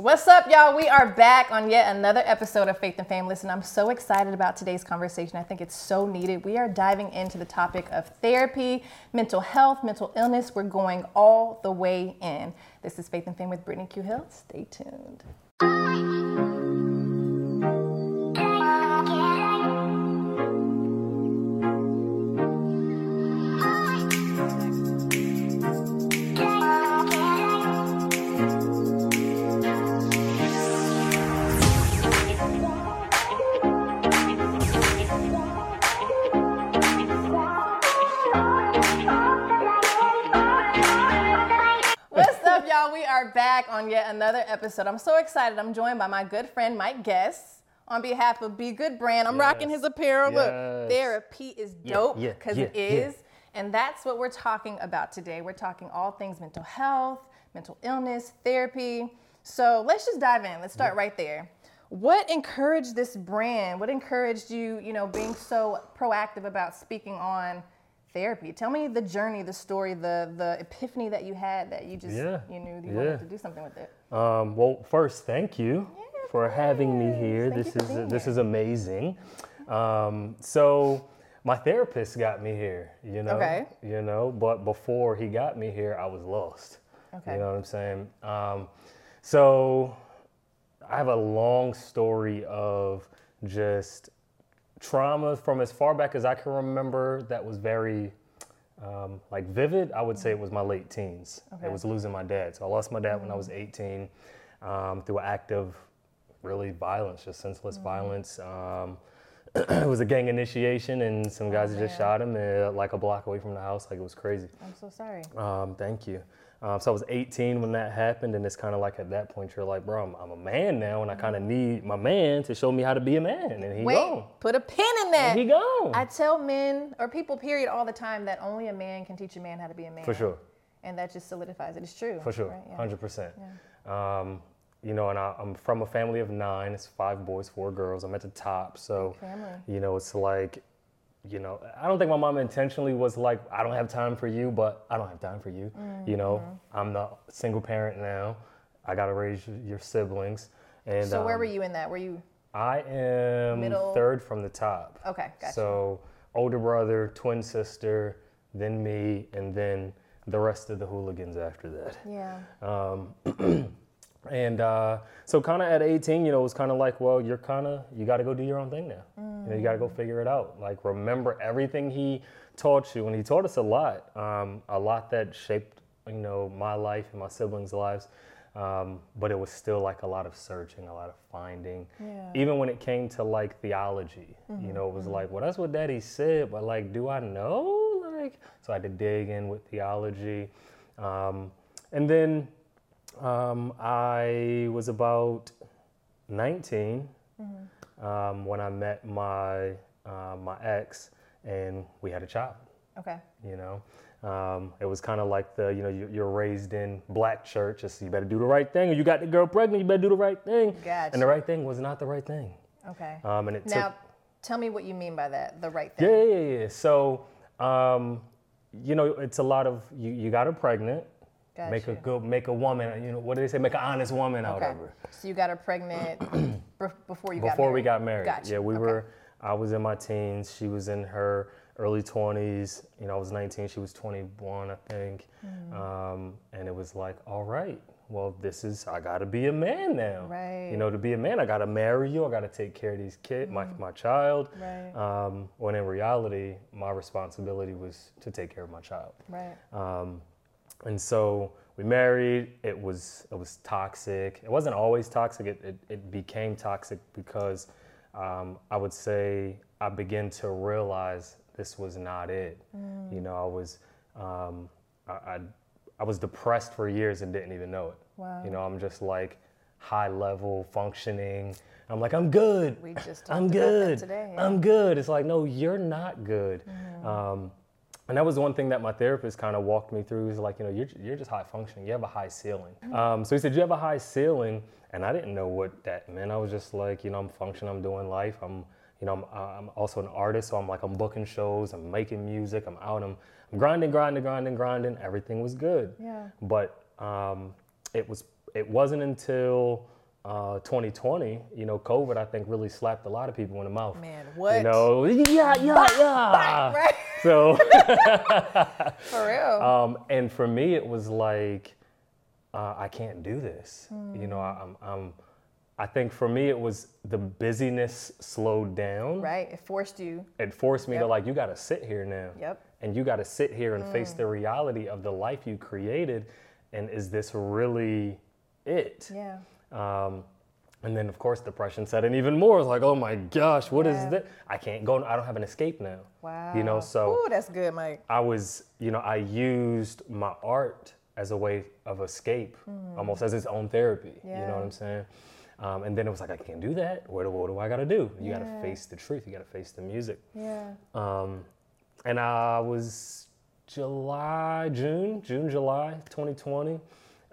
What's up, y'all? We are back on yet another episode of Faith and Fame. Listen, I'm so excited about today's conversation. I think it's so needed. We are diving into the topic of therapy, mental health, mental illness. We're going all the way in. This is Faith and Fame with Brittany Q Hill. Stay tuned. Are back on yet another episode. I'm so excited. I'm joined by my good friend Mike Guest. On behalf of Be Good Brand, I'm rocking his apparel. Look, Yes. therapy is dope yeah, because yeah, it is. And that's what we're talking about today. We're talking all things mental health, mental illness, therapy. So let's just dive in. Let's start right there. What encouraged this brand? What encouraged you, you know, being so proactive about speaking on therapy? Tell me the journey, the story, the the epiphany that you had that you just Yeah, you knew you yeah. wanted to do something with it. Um, well, first, thank you for having me here. Thank this is this is amazing. Um, so, my therapist got me here. You know, Okay. you know, but before he got me here, I was lost. Okay. You know what I'm saying? Um, so, I have a long story of just trauma from as far back as I can remember that was very um, like vivid. I would say it was my late teens. Okay. It was losing my dad. So I lost my dad when I was 18 um, through an act of really violence, just senseless violence. Um, it was a gang initiation, and some guys had just shot him uh, like a block away from the house. Like it was crazy. I'm so sorry. Um, thank you. Um, so I was 18 when that happened, and it's kind of like at that point you're like, bro, I'm, I'm a man now, and I kind of need my man to show me how to be a man, and he Wait, gone. put a pin in that. And he gone. I tell men or people, period, all the time that only a man can teach a man how to be a man. For sure. And that just solidifies it. It's true. For sure, right? Yeah. hundred percent. Um, you know, and I, I'm from a family of nine. It's five boys, four girls. I'm at the top, so family. you know, it's like, you know, I don't think my mom intentionally was like, I don't have time for you, but I don't have time for you. You know, Mm-hmm. I'm the single parent now. I got to raise your- your siblings, and So where um, were you in that? Were you I am Middle? third from the top. okay? Gotcha. So older brother, twin sister, then me, and then the rest of the hooligans after that. yeah. Um, and uh, so kind of at 18, you know, it was kind of like, well, you're kind of, you got to go do your own thing now. You know, you got to go figure it out. Like, remember everything he taught you. And he taught us a lot, um, a lot that shaped, you know, my life and my siblings' lives. Um, but it was still like a lot of searching, a lot of finding. Yeah. Even when it came to like theology, you know, it was like, well, that's what daddy said, but like, do I know? Like, so I had to dig in with theology. Um, and then um, I was about 19 um, when I met my uh, my ex, and we had a child. Okay. You know, um, it was kind of like the you know you- you're raised in black church. It's, you better do the right thing, or you got the girl pregnant. You better do the right thing. Gotcha. And the right thing was not the right thing. Okay. Um, and it now, took tell me what you mean by that. The right thing. yeah, yeah, yeah, yeah. So, um, you know, it's a lot of you. You got her pregnant. Make a good, make a woman. You know, what do they say? Make an honest woman out Okay. of her. So you got her pregnant bef- before you got Before married. we got married. Gotcha. Yeah, we Okay. were. I was in my teens. She was in her early twenties. You know, I was 19. She was 21, I think. Hmm. Um, and it was like, all right. Well, this is. I got to be a man now. Right. You know, to be a man, I got to marry you. I got to take care of these kids, my my child. Right. Um, when in reality, my responsibility was to take care of my child. Right. Um, and so we married. It was it was toxic. It wasn't always toxic. It it, it became toxic because um, I would say I began to realize this was not it. You know, I was um, I, I I was depressed for years and didn't even know it. Wow. You know, I'm just like high level functioning. I'm like, I'm good. We just talked I'm good. today, yeah. I'm good. It's like, no, you're not good. Um, and that was one thing that my therapist kind of walked me through. Is like, you know, you're, you're just high functioning. You have a high ceiling. Um, so he said, you have a high ceiling, and I didn't know what that meant. I was just like, you know, I'm functioning. I'm doing life. I'm, you know, I'm, I'm also an artist. So I'm like, I'm booking shows. I'm making music. I'm out. I'm, I'm grinding, grinding, grinding, grinding. Everything was good. Yeah. But um, it was it wasn't until uh, 2020, you know, COVID, I think really slapped a lot of people in the mouth. Man, what? You know, yeah, yeah, yeah. right? So, For real. um, and for me, it was like, uh, I can't do this. You know, I, I'm, I'm, I think for me, it was the busyness slowed down. right? It forced you. It forced me to like, you got to sit here now. Yep. And you got to sit here and Mm. face the reality of the life you created. And is this really it? Yeah. Um, and then, of course, depression set in even more. It's like, oh my gosh, what is Yeah. this? I can't go. I don't have an escape now. Wow. You know, so Ooh, that's good, Mike. I was, you know, I used my art as a way of escape, almost as its own therapy. Yeah. You know. What I'm saying? Um, and then it was like, I can't do that. What, do- what do I got to do? You got to face the truth. You got to face the music. Yeah. Um, and I was July, June, June, July 2020.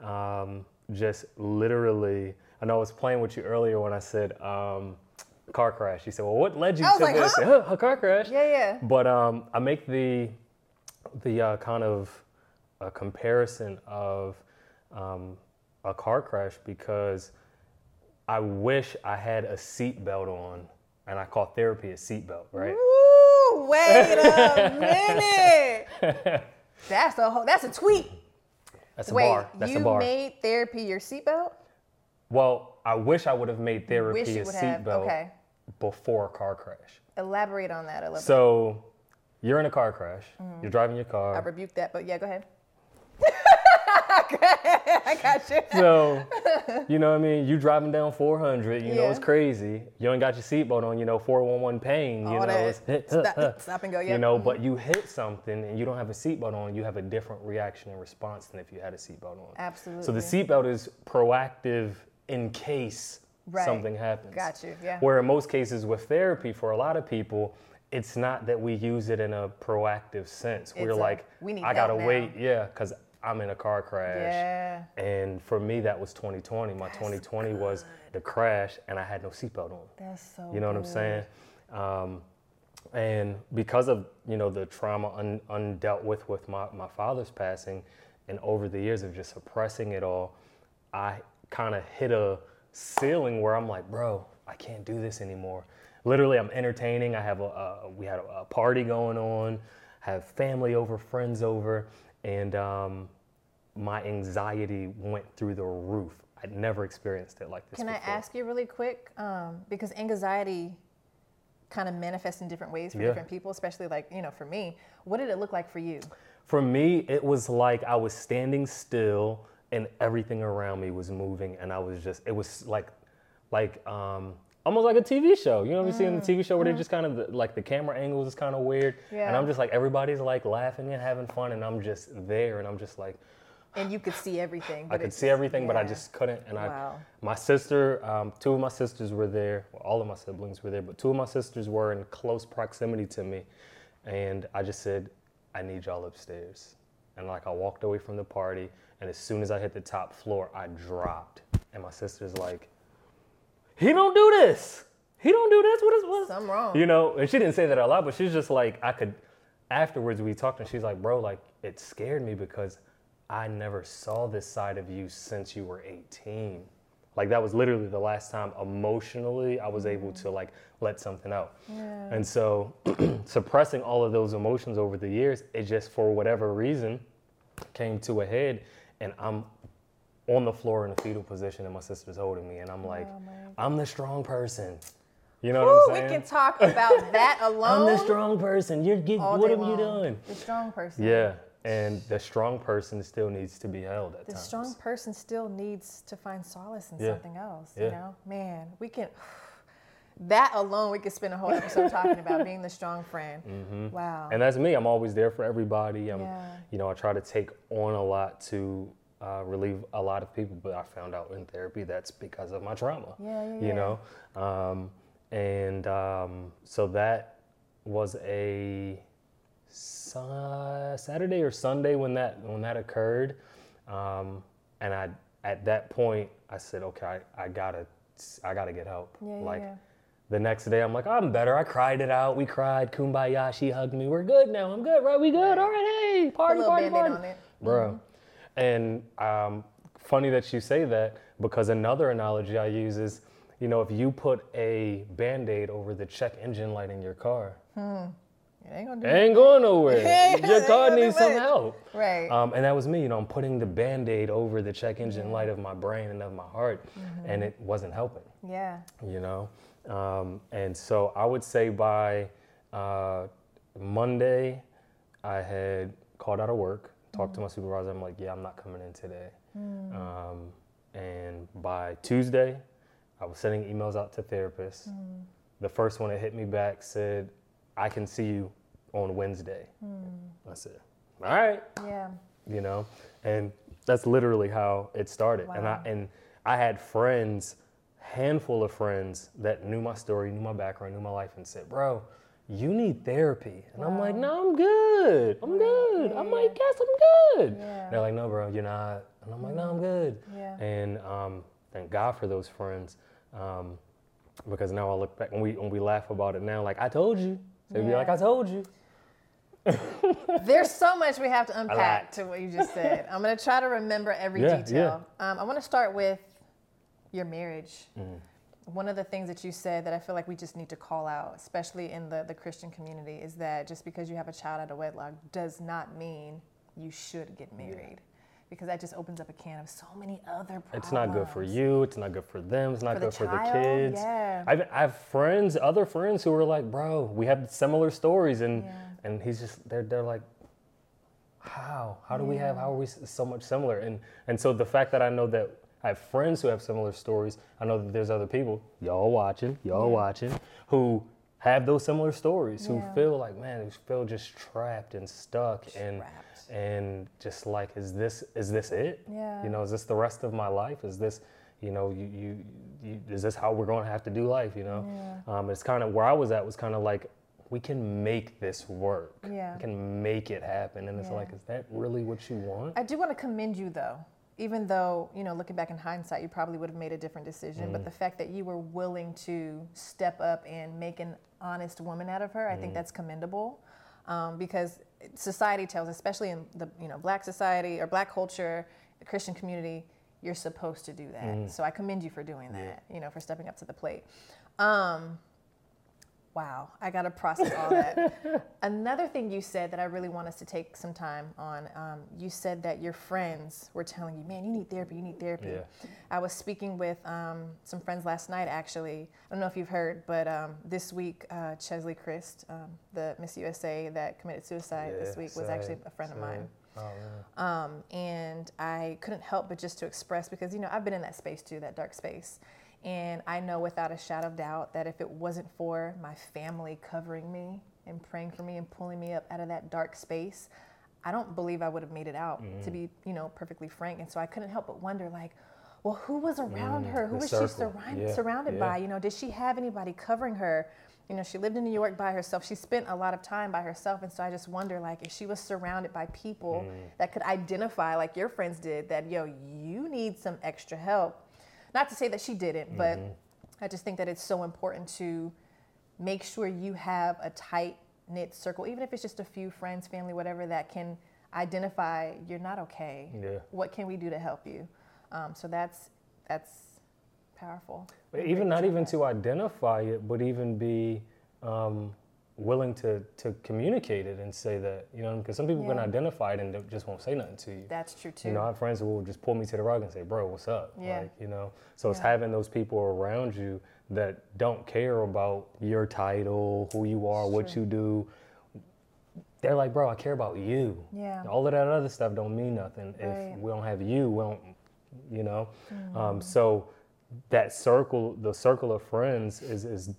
Um, just literally, I know I was playing with you earlier when I said um, car crash. You said, well, what led you to like, this? huh? a car crash. Yeah, yeah. But um, I make the the uh, kind of a comparison of um, a car crash because I wish I had a seatbelt on, and I call therapy a seatbelt, right? Ooh, wait a minute. That's a whole, that's a tweet. That's a Wait, bar. That's you a bar. made therapy your seatbelt? well, I wish I would have made therapy a seatbelt Okay. before a car crash. Elaborate on that a little So you're in a car crash. Mm-hmm. You're driving your car. I car. rebuke that, but yeah, go ahead. I got you. So, you know what I mean? You driving down 400, you know, it's crazy. You ain't got your seatbelt on, you know, 411 pain, you All know, that. it's Stop- stop and go, yeah. You know, but mm-hmm. you hit something and you don't have a seatbelt on, you have a different reaction and response than if you had a seatbelt on. Absolutely. So the seatbelt is proactive in case Right. something happens. Got you, yeah. Where in most cases with therapy, for a lot of people, it's not that we use it in a proactive sense. We're a, like, "We need I gotta now." wait, yeah, because I'm in a car crash. Yeah. And for me, that was 2020. My 2020 was the crash, and I had no seatbelt on. That's so You know what I'm saying? Um, and because of you know the trauma un, undealt with with my, my father's passing, and over the years of just suppressing it all, I kind of hit a ceiling where I'm like, bro, I can't do this anymore. Literally, I'm entertaining. I have a, a we had a, a party going on, have family over, friends over, and um, my anxiety went through the roof. I'd never experienced it like this. Can I ask you really quick? Um, because anxiety kind of manifests in different ways for Yeah. different people, especially like, you know, for me. What did it look like for you? For me, it was like I was standing still and everything around me was moving, and I was just, it was like, like, um, almost like a TV show. You know what you see in the TV show where they just kind of, the, like, the camera angles is kind of weird. And I'm just like, everybody's like laughing and having fun, and I'm just there, and I'm just like, And you could see everything. I could see everything, but I just couldn't. And Wow. I, my sister, um, two of my sisters were there. Well, all of my siblings were there, but two of my sisters were in close proximity to me. And I just said, I need y'all upstairs. And like I walked away from the party, and as soon as I hit the top floor, I dropped. And my sister's like, he don't do this. He don't do this. What is what? Something wrong. You know, and she didn't say that a lot, but she's just like, I could. Afterwards, we talked, and she's like, bro, like it scared me because I never saw this side of you since you were 18. Like that was literally the last time emotionally I was able to like let something out. Yeah. And so suppressing all of those emotions over the years, it just for whatever reason came to a head and I'm on the floor in a fetal position and my sister's holding me and I'm oh like, Oh, I'm the strong person. You know Ooh, what we I'm saying? can talk about that alone. I'm the strong person. You're get, all what have you done? The strong person. Yeah. And the strong person still needs to be held at The times. strong person still needs to find solace in Yeah. something else. You know, man, we can. That alone, we could spend a whole episode talking about being the strong friend. Wow. Mm-hmm. And that's me. I'm always there for everybody. I'm, Yeah. you know, I try to take on a lot to uh, relieve a lot of people, but I found out in therapy that's because of my trauma. Yeah, yeah, yeah. You know, um, and um, so that was a Saturday or Sunday when that when that occurred, um, and I at that point I said, okay, I, I gotta I gotta get help. Yeah, like yeah. the next day, I'm like, I'm better. I cried it out. We cried. Kumbaya. She hugged me. We're good now. I'm good, right? We good. All right. Hey, party, party, party. Bro. And um, funny that you say that because another analogy I use is, you know, if you put a band aid over the check engine light in your car, It ain't gonna do ain't going nowhere. Your car needs some much. help. Right. Um, and that was me, you know, I'm putting the band aid over the check engine light of my brain and of my heart, Mm-hmm. and it wasn't helping yeah. you know um, and so i would say by uh, monday i had called out of work talked to my supervisor i'm like yeah i'm not coming in today um, and by tuesday i was sending emails out to therapists the first one that hit me back said i can see you on wednesday. I said all right. Yeah. you know? And that's literally how it started. And i and i had friends handful of friends that knew my story knew my background knew my life and said bro you need therapy. And i'm like no i'm good. I'm good. I'm like yes i'm good. Yeah. they're like no bro you're not. And i'm like no i'm good. Yeah. and um, thank god for those friends um, because now i look back and we when we laugh about it now. Like i told you they'd be like i told you There's so much we have to unpack to what you just said. I'm going to try to remember every Yeah, detail. Um, I want to start with your marriage. Mm. One of the things that you said that I feel like we just need to call out, especially in the, the Christian community, is that just because you have a child out of wedlock does not mean you should get married. Because that just opens up a can of so many other problems. It's not good for you. It's not good for them. It's not For the good for the child, kids. yeah. I've, I have friends, other friends who are like, bro, we have similar stories, and Yeah. and he's just they're they're like, how how do we have how are we so much similar? And and so the fact that I know that I have friends who have similar stories, I know that there's other people, y'all watching, y'all watching, who have those similar stories, who feel like man, who feel just trapped and stuck and Trapped. and just like is this is this it Yeah. you know is this the rest of my life is this you know you, you, you is this how we're going to have to do life you know yeah. um, it's kind of where i was at was kind of like we can make this work Yeah. we can make it happen and it's Yeah. like is that really what you want I do want to commend you though. Even though, you know, looking back in hindsight, you probably would have made a different decision. Mm. But the fact that you were willing to step up and make an honest woman out of her, I Mm. think that's commendable. Um, because society tells, especially in the you know black society or black culture, the Christian community, you're supposed to do that. Mm. So I commend you for doing that. You know, for stepping up to the plate. Um, wow, I got to process all that. Another thing you said that I really want us to take some time on, um, you said that your friends were telling you, man, you need therapy, you need therapy. Yeah. I was speaking with um, some friends last night, actually. I don't know if you've heard, but um, this week, uh, Cheslie Kryst, um, the Miss USA that committed suicide this week, was actually a friend of mine. oh man Um, and I couldn't help but just to express because you know I've been in that space too, that dark space, and I know without a shadow of doubt that if it wasn't for my family covering me and praying for me and pulling me up out of that dark space, I don't believe I would have made it out. Mm-hmm. To be you know perfectly frank, and so I couldn't help but wonder like. Well, who was around Mm, her? Who was circle. she surround, Yeah, surrounded yeah. by? You know, did she have anybody covering her? You know, she lived in New York by herself. She spent a lot of time by herself, and so I just wonder, like, if she was surrounded by people Mm. that could identify, like your friends did, that yo, you need some extra help. Not to say that she didn't, but Mm-hmm. I just think that it's so important to make sure you have a tight knit circle, even if it's just a few friends, family, whatever, that can identify you're not okay. Yeah. What can we do to help you? Um, so that's that's powerful. But even not even have. to identify it, but even be um, willing to, to communicate it and say that, you know, because some people can identify it and they just won't say nothing to you. That's true too. You know, I have friends who will just pull me to the rug and say, bro, what's up? Yeah. Like, you know, so it's having those people around you that don't care about your title, who you are, what you do. They're like, bro, I care about you. Yeah. All of that other stuff don't mean nothing Right. Mm. if we don't have you. We don't, you know. Um, so that circle, the circle of friends, is is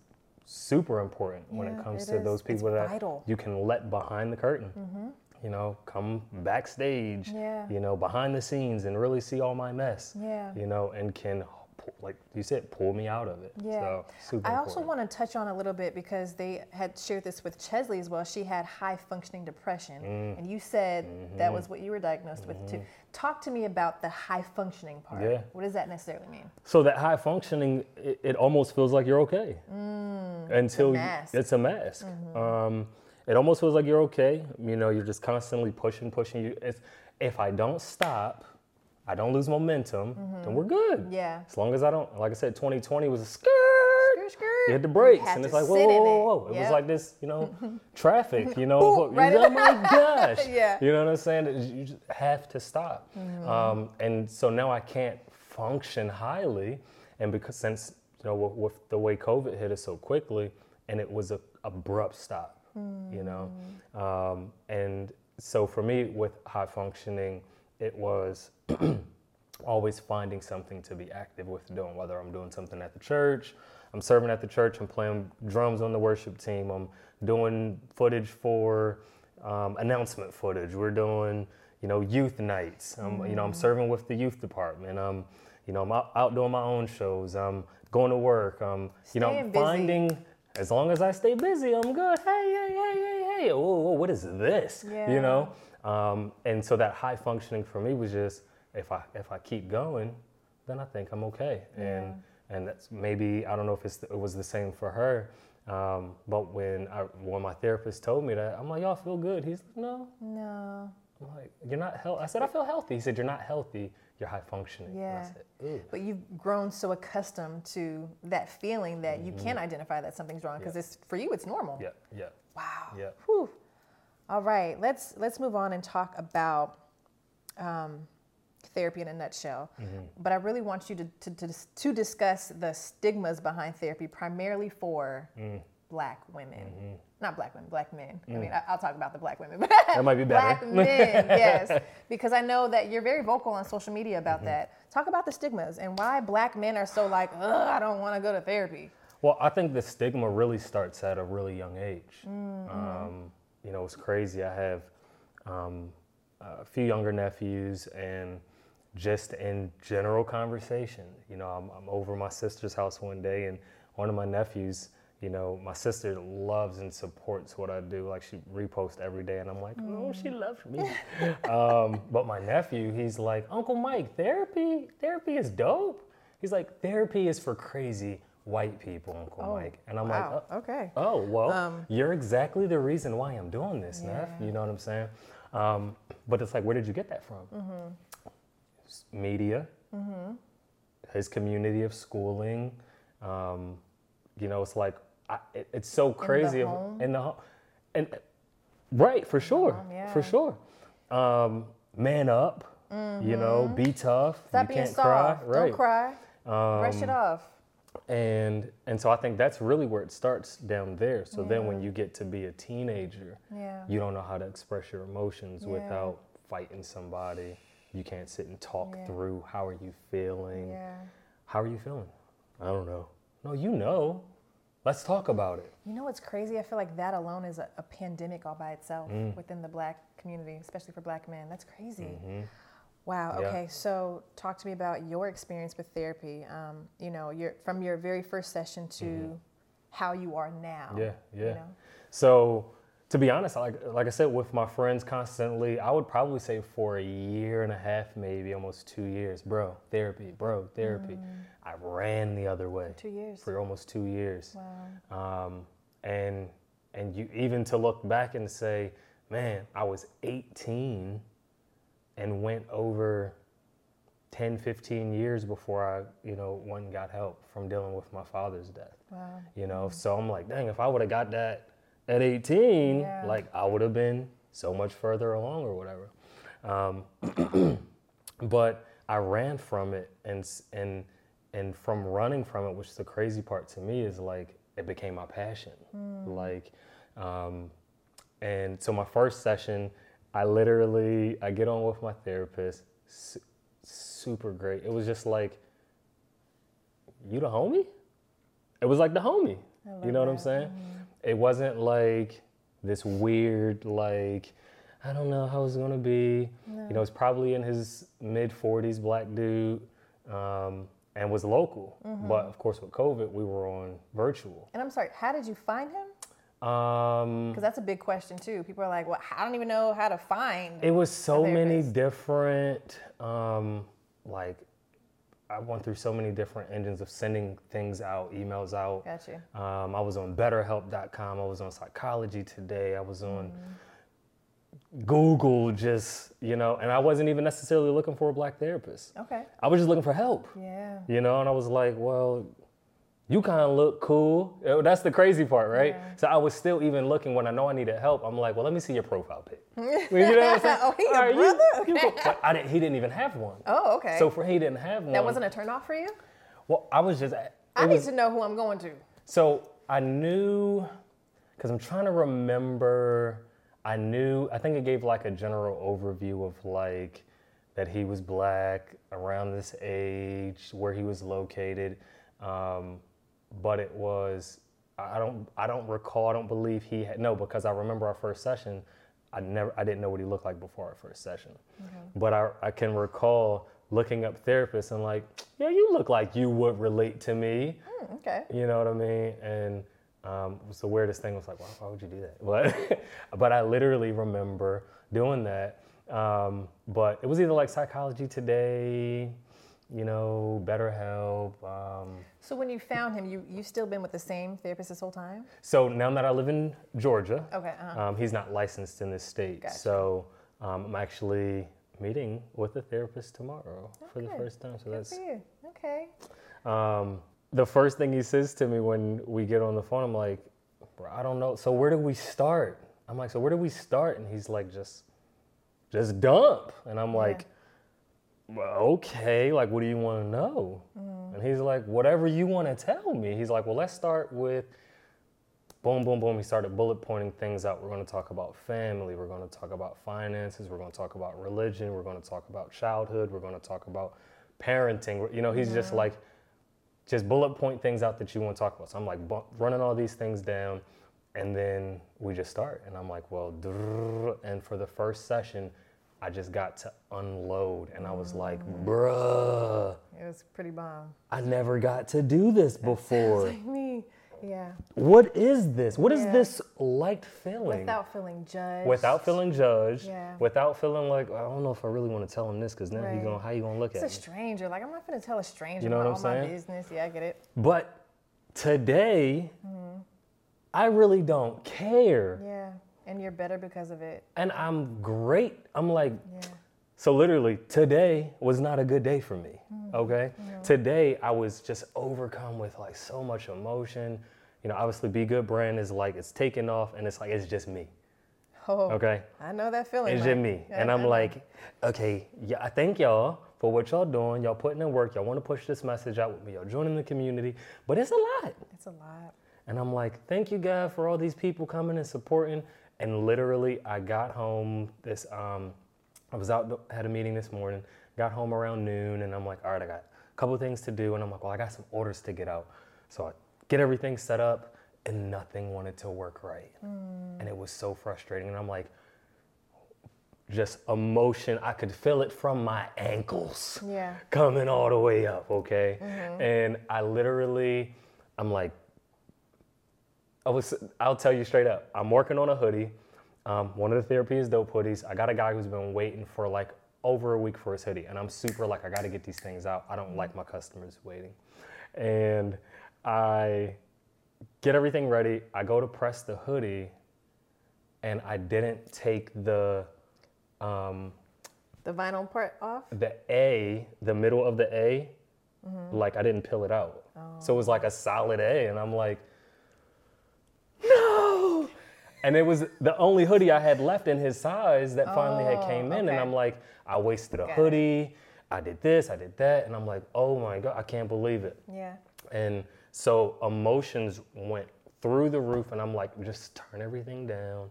super important when it comes it to is. those It's people that vital. you can let behind the curtain. Mm-hmm. You know, come backstage. Yeah. You know, behind the scenes and really see all my mess. Yeah. You know, and can, like you said, pull me out of it. Yeah. So super I also important. want to touch on a little bit because they had shared this with Cheslie as well. She had high functioning depression, Mm. and you said that Mm-hmm. was what you were diagnosed with too. Talk to me about the high functioning part. Yeah. What does that necessarily mean? So that high functioning, it, it almost feels like you're okay until you- mask. it's a mask. Um, it almost feels like you're okay. You know, you're just constantly pushing, pushing. You, it's, if I don't stop, I don't lose momentum, then we're good. Mm-hmm. Yeah. As long as I don't, like I said, 2020 was a skirt. Skirt, skirt. You hit the brakes, and it's like, whoa, sit whoa, whoa, it. It was like this, you know, traffic, you know. Boom, right oh my gosh. Yeah. You know what I'm saying? You just have to stop. Mm-hmm. Um, and so now I can't function highly. And because since, you know, with, with the way COVID hit us so quickly, and it was a abrupt stop, you know. Mm. Um, and so for me, with high functioning, it was always finding something to be active with doing, whether I'm doing something at the church, I'm serving at the church, I'm playing drums on the worship team, I'm doing footage for um, announcement footage, we're doing, you know, youth nights, I'm, you know, I'm serving with the youth department, I'm, you know, I'm out, out doing my own shows, I'm going to work, I'm, you know, busy. finding, as long as I stay busy, I'm good. Hey, hey, hey, hey, hey, whoa, whoa, what is this? Yeah. You know? Um, and so that high functioning for me was just if I if I keep going, then I think I'm okay. And and that's maybe I don't know if it's it was the same for her. Um, but when I when my therapist told me that, I'm like, y'all feel good. He's like, no. No. I'm like, you're not healthy. I said, I feel healthy. He said, you're not healthy. You're high functioning. Yeah. said, But you've grown so accustomed to that feeling that you can identify that something's wrong because Mm-hmm. Yeah. it's for you it's normal. Yeah, yeah, Wow. yeah. Whew. All right, let's let's move on and talk about um, therapy in a nutshell. Mm-hmm. But I really want you to, to, to, to discuss the stigmas behind therapy, primarily for Mm. black women. Mm-hmm. Not black women, black men. I mean, I, I'll talk about the black women. That might be black men, yes. Because I know that you're very vocal on social media Mm-hmm. about that. Talk about the stigmas and why black men are so like, ugh, I don't want to go to therapy. Well, I think the stigma really starts at a really young age. Um, you know, it's crazy. I have um, a few younger nephews, and just in general conversation, you know, I'm, I'm over my sister's house one day, and one of my nephews, you know, my sister loves and supports what I do. Like she reposts every day, and I'm like, oh, she loves me. um, but my nephew, he's like, Uncle Mike, therapy, therapy is dope. He's like, therapy is for crazy white people, Uncle Mike. And I'm wow. like, oh, okay. Oh, well, Um, you're exactly the reason why I'm doing this, Neff. You know what I'm saying? Um, but it's like, where did you get that from? Mm-hmm. Media, his community of schooling. Um, you know, it's like, I, it, it's so crazy. of- home? in the home. And, right, for sure. home, yeah. For sure. Um, man up, you know, be tough. Mm-hmm. Stop you being can't soft. cry. Right. Don't cry. Brush it off. And and so I think that's really where it starts down there. So then when you get to be a teenager, Yeah. you don't know how to express your emotions Yeah. without fighting somebody. You can't sit and talk Yeah. through how are you feeling? Yeah. How are you feeling? I don't know. No, you know. Let's talk about it. You know what's crazy? I feel like that alone is a, a pandemic all by itself Mm. within the black community, especially for black men. That's crazy. Wow. Mm-hmm. Yeah. Okay. So, talk to me about your experience with therapy. Um, you know, your from your very first session to how you are now. Mm-hmm. Yeah, yeah. You know? So, to be honest, like like I said, with my friends constantly, I would probably say for a year and a half, maybe almost two years, bro, therapy, bro, therapy. I ran the other way Mm. Two years. for almost two years, Wow. um, and and you even to look back and say, man, I was 18 and went over 10, 15 years before I, you know, went and got help from dealing with my father's death Wow. you know so i'm like dang if i would have got that at 18 Yeah. like i would have been so much further along or whatever um, but i ran from it and and and from running from it which is the crazy part to me is like it became my passion like um, and so my first session i literally i get on with my therapist su- super great it was just like you the homie it was like the homie. You know what I'm saying? It wasn't like this weird, like, I don't know how it's gonna be. You know, it's probably in his mid 40s, black dude, um, and was local. But of course, with COVID, we were on virtual. And I'm sorry. How did you find him? Um, Because that's a big question too. People are like, "Well, I don't even know how to find." it was so many different, um, like, I went through so many different engines of sending things out, emails out. Got you. Um, I was on BetterHelp.com. I was on Psychology Today. I was on Google just, you know, and I wasn't even necessarily looking for a black therapist. Okay. I was just looking for help, Yeah. you know, and I was like, well, you kind of look cool. That's the crazy part, right? Yeah. So I was still even looking when I know I needed help. I'm like, well, let me see your profile pic. you know what I'm saying? Oh, he right, you- brother? you go- But I didn't, he didn't even have one. Oh, okay. So for he didn't have one. that wasn't a turnoff for you? Well, I was just. I was, need to know who I'm going to. so I knew, because I'm trying to remember, I knew, I think it gave like a general overview of like that he was black, around this age, where he was located. Um, but it was, I don't, I don't recall, I don't believe he had, no, because I remember our first session, I never, I didn't know what he looked like before our first session. But I, I can recall looking up therapists and like, yeah, you look like you would relate to me. Hmm, okay. You know what I mean? And um, it was the weirdest thing. I was like, why, why would you do that? But, but I literally remember doing that. Um, but it was either like Psychology Today, you know, BetterHelp. Um, So when you found him, you you still been with the same therapist this whole time? so now that I live in Georgia, Okay. Uh-huh. um, he's not licensed in this state. Gotcha. So um, I'm actually meeting with a therapist tomorrow for the first time. So Good that's for you. Okay. Um, the first thing he says to me when we get on the phone, I'm like, bro, I don't know. So where do we start? I'm like, so where do we start? And he's like, just, just dump. And I'm Yeah. like, well, okay. Like, what do you want to know? Mm. And he's like, whatever you want to tell me. He's like, well, let's start with. Boom, boom, boom. He started bullet pointing things out. We're going to talk about family. We're going to talk about finances. We're going to talk about religion. We're going to talk about childhood. We're going to talk about parenting. You know, he's just like, just bullet point things out that you want to talk about. So I'm like running all these things down, and then we just start. And I'm like, well, and for the first session, I just got to unload, and I was like, bruh, It was pretty bomb. I never got to do this before. Like me. Yeah. What is this? What is Yeah. this light feeling? Without feeling judged. Without feeling judged, Yeah. without feeling like I don't know if I really want to tell him this because now Right. gonna how you gonna look It's at it? It's a me? stranger. Like I'm not gonna tell a stranger You know what I'm all my saying? business. Yeah, I get it. But today, Mm-hmm. I really don't care. Yeah. And you're better because of it. And I'm great. I'm like, Yeah. so literally, today was not a good day for me. Mm-hmm. Okay? Today, I was just overcome with like so much emotion. You know, obviously, Be Good brand is like, it's taking off and it's like, it's just me. Oh, Okay? I know that feeling. It's Mike. just me. And I'm like, okay, yeah, I thank y'all for what y'all doing. Y'all putting in work. Y'all want to push this message out with me. Y'all joining the community. But it's a lot. it's a lot. And I'm like, thank you, God, for all these people coming and supporting. And literally, I got home this, um, I was out, had a meeting this morning, got home around noon, and I'm like, all right, I got a couple things to do. And I'm like, well, I got some orders to get out. So I get everything set up, and nothing wanted to work right. And it was so frustrating. And I'm like, just emotion, I could feel it from my ankles Yeah. coming all the way up, okay? And I literally, I'm like, I was, I'll tell you straight up, I'm working on a hoodie. Um, one of the therapy is dope hoodies. I got a guy who's been waiting for like over a week for his hoodie, and I'm super like, I got to get these things out. I don't like my customers waiting, and I get everything ready. I go to press the hoodie, and I didn't take the um, The vinyl part off. the A, the middle of the A, like I didn't peel it out. So it was like a solid A, and I'm like. And it was the only hoodie I had left in his size that finally had oh, came in, and. I'm like, I wasted a Got it. hoodie. I did this, I did that, and I'm like, oh my god, I can't believe it. Yeah. And so emotions went through the roof, and I'm like, just turn everything down,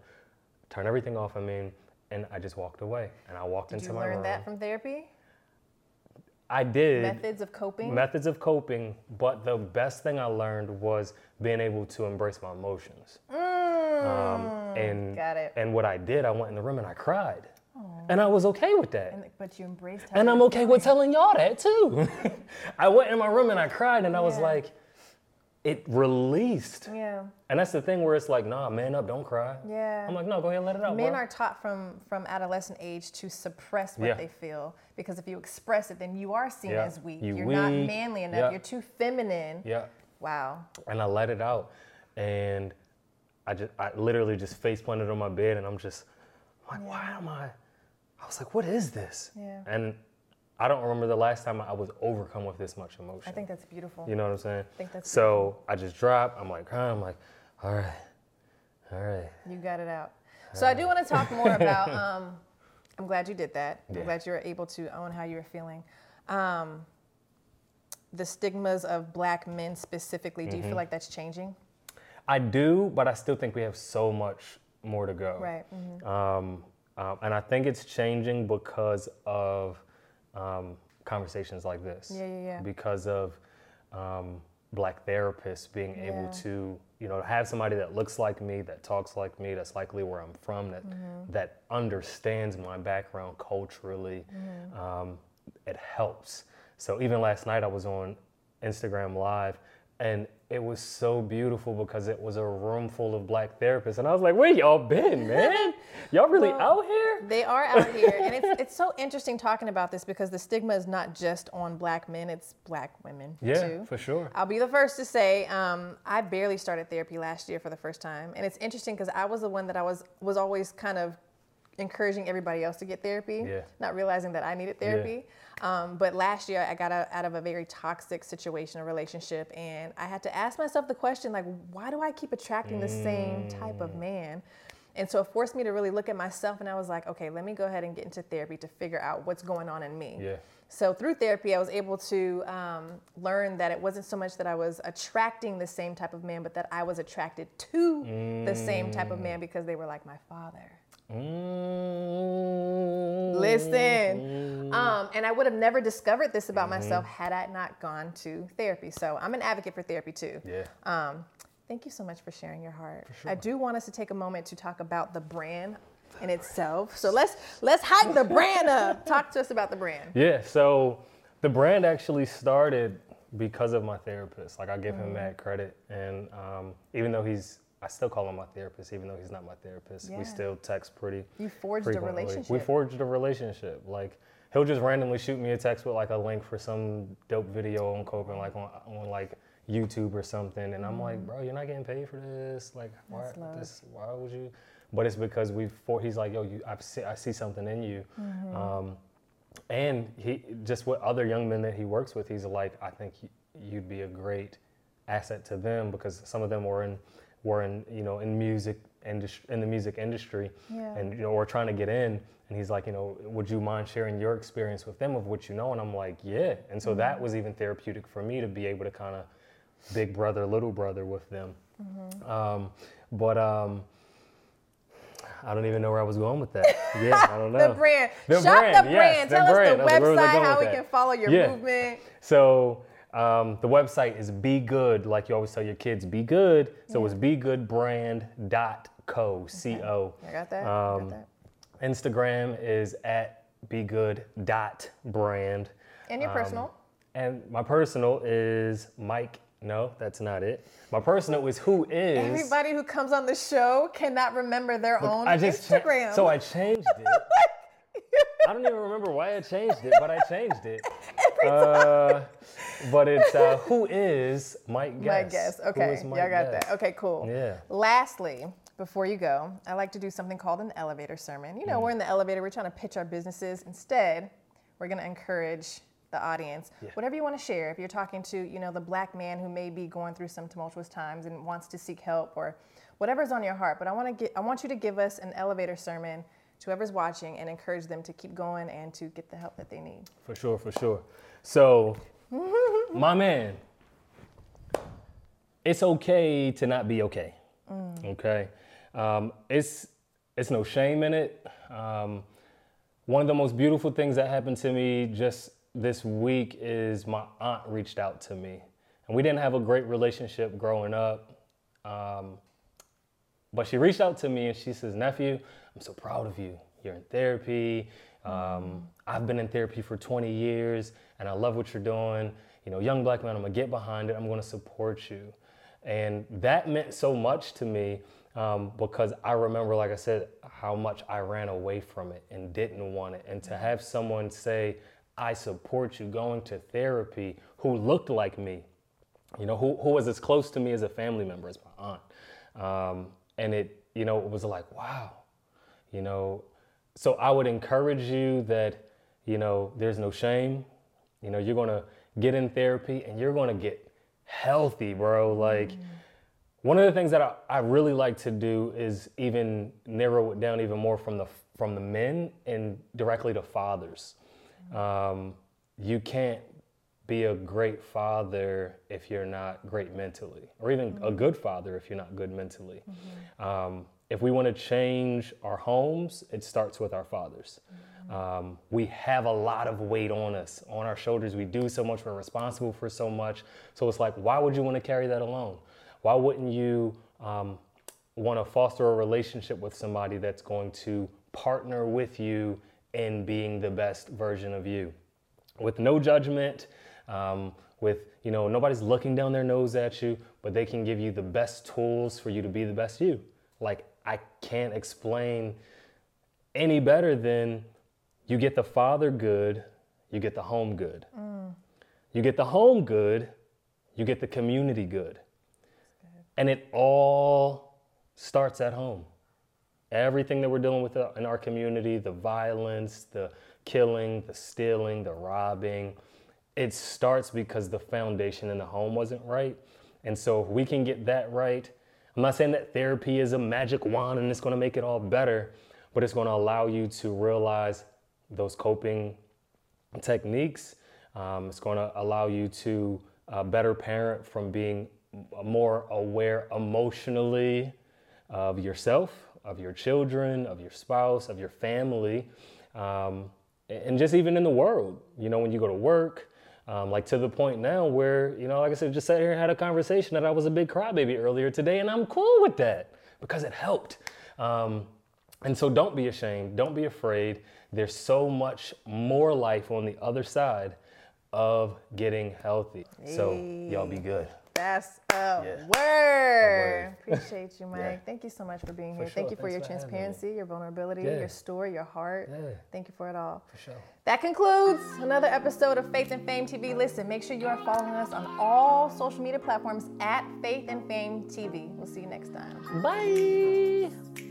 turn everything off. I mean, and I just walked away, and I walked Did into you my learn room. that from therapy? I did Methods of coping. methods of coping, but the best thing I learned was being able to embrace my emotions. Mm. Um, and Mm, got it. and what I did, I went in the room and I cried, and I was okay with that. and, but you embraced. how And you I'm okay with telling y'all that too. I went in my room and I cried, and I was Yeah. like, it released. Yeah. And that's the thing where it's like, nah, man up, don't cry. Yeah. I'm like, no, go ahead, and let it out. Men bro. are taught from from adolescent age to suppress what Yeah. they feel because if you express it, then you are seen Yeah. as weak. You are not weak. manly enough. Yeah. You're too feminine. yeah. Wow. and I let it out, and I just, I literally just face planted on my bed, and I'm just, I'm like, why am I? I was like, what is this? Yeah. And I don't remember the last time I was overcome with this much emotion. I think that's beautiful. You know what I'm saying? I think that's so. I just drop. I'm like crying. I'm like, all right, all right. You got it out. So I do want to talk more about. Um, I'm glad you did that. I'm glad you were able to own how you were feeling. Um, the stigmas of black men specifically. Do you Mm-hmm. feel like that's changing? I do, but I still think we have so much more to go. Right. mhm. Um, um, and I think it's changing because of um, conversations like this. Yeah, yeah, yeah. Because of um, black therapists being able to, you know, have somebody that looks like me, that talks like me, that's likely where I'm from, that Mm-hmm. that understands my background culturally. Mm-hmm. Um, it helps. So even last night I was on Instagram Live, and it was so beautiful because it was a room full of black therapists, and I was like, "Where y'all been, man? Y'all really out here?" They are out here, and it's it's so interesting talking about this because the stigma is not just on black men; it's black women Yeah, too. for sure. I'll be the first to say um, I barely started therapy last year for the first time, and it's interesting because I was the one that I was was always kind of encouraging everybody else to get therapy, Yeah. not realizing that I needed therapy. Um, but last year I got out, of a very toxic situation, a relationship, and I had to ask myself the question like, why do I keep attracting the same type of man? And so it forced me to really look at myself, and I was like, okay, let me go ahead and get into therapy to figure out what's going on in me. Yeah. So through therapy, I was able to um, learn that it wasn't so much that I was attracting the same type of man, but that I was attracted to the same type of man because they were like my father. Mm. Listen, um, and I would have never discovered this about myself had I not gone to therapy. So I'm an advocate for therapy too. Yeah. Um, thank you so much for sharing your heart. I do want us to take a moment to talk about the brand in itself. So let's let's hype the brand up. Talk to us about the brand. Yeah, so the brand actually started because of my therapist. Like I give Mm. him that credit, and um, even though he's, I still call him my therapist, even though he's not my therapist. Yeah. We still text pretty. You forged a frequently. We relationship. forged a relationship. Like he'll just randomly shoot me a text with like a link for some dope video on coping, like on, on like YouTube or something, and I'm like, bro, you're not getting paid for this. Like, why? Mm. This, why would you? But it's because we for he's like, yo, you, I see, I see something in you. Mm-hmm. Um, and he just with other young men that he works with, he's like, I think you'd be a great asset to them because some of them were in were in you know in music industry in the music industry, Yeah. and you know we're trying to get in. And he's like, you know, would you mind sharing your experience with them of what you know? And I'm like, yeah. And so that was even therapeutic for me to be able to kind of big brother, little brother with them. Um, but um, I don't even know where I was going with that. Yeah, I don't know. The brand. The Shop brand, the brand. the Tell brand. us That's the where was I website, how we that? can follow your Yeah. movement. So um, the website is Be Good, like you always tell your kids, Be Good. So it's BeGoodBrand.co, C-O. I got that. I Um, got that. Instagram is at BeGood.brand. And your um, personal. And my personal is Mike. No, that's not it. My personal is Who Is. Everybody who comes on the show cannot remember their own I just cha- Instagram. so I changed it. I don't even remember why I changed it, but I changed it. Uh, but it's uh, who is Mike Guess? My guess. Okay. Yeah, Mike I got Guess? that. Okay, cool. Yeah. Lastly, before you go, I like to do something called an elevator sermon. You know, Mm. we're in the elevator, we're trying to pitch our businesses. Instead, we're going to encourage the audience. Whatever you want to share, if you're talking to, you know, the black man who may be going through some tumultuous times and wants to seek help or whatever's on your heart, but I want to get I want you to give us an elevator sermon to whoever's watching and encourage them to keep going and to get the help that they need. For sure, for sure. So, my man, it's okay to not be okay. Okay, um, it's it's no shame in it. Um, one of the most beautiful things that happened to me just this week is my aunt reached out to me, and we didn't have a great relationship growing up. Um, but she reached out to me and she says, Nephew, I'm so proud of you. You're in therapy. Um, I've been in therapy for 20 years and I love what you're doing. You know, young black man, I'm gonna get behind it. I'm gonna support you. And that meant so much to me um, because I remember, like I said, how much I ran away from it and didn't want it. And to have someone say, I support you going to therapy who looked like me, you know, who, who was as close to me as a family member as my aunt. Um, and it, you know, it was like, wow, you know, so I would encourage you that, you know, there's no shame. You know, you're gonna get in therapy and you're gonna get healthy, bro. Like one of the things that I, I really like to do is even narrow it down even more from the from the men and directly to fathers. Um, you can't be a great father if you're not great mentally, or even a good father if you're not good mentally. Um, if we want to change our homes, it starts with our fathers. Um, we have a lot of weight on us, on our shoulders. We do so much, we're responsible for so much. So it's like, why would you want to carry that alone? Why wouldn't you um, want to foster a relationship with somebody that's going to partner with you in being the best version of you? with no judgment, um, with you know nobody's looking down their nose at you, but they can give you the best tools for you to be the best you. Like I can't explain any better than you get the father good, you get the home good. Mm. You get the home good, you get the community good. And it all starts at home. Everything that we're dealing with in our community, the violence, the killing, the stealing, the robbing, it starts because the foundation in the home wasn't right. And so if we can get that right, I'm not saying that therapy is a magic wand and it's going to make it all better, but it's going to allow you to realize those coping techniques. Um, it's going to allow you to uh, better parent from being more aware emotionally of yourself, of your children, of your spouse, of your family, um, and just even in the world. You know, when you go to work, um, like to the point now where, you know, like I said, just sat here and had a conversation that I was a big crybaby earlier today, and I'm cool with that because it helped. Um, and so don't be ashamed, don't be afraid. There's so much more life on the other side of getting healthy. So y'all be good. That's a Yeah. word. word. Appreciate you, Mike. Yeah. Thank you so much for being For here. Thank you for your Thanks for transparency, your vulnerability, Yeah. your story, your heart. Thank you for it all. For sure. That concludes another episode of Faith and Fame TV. Listen, make sure you are following us on all social media platforms at Faith and Fame TV. We'll see you next time. Bye.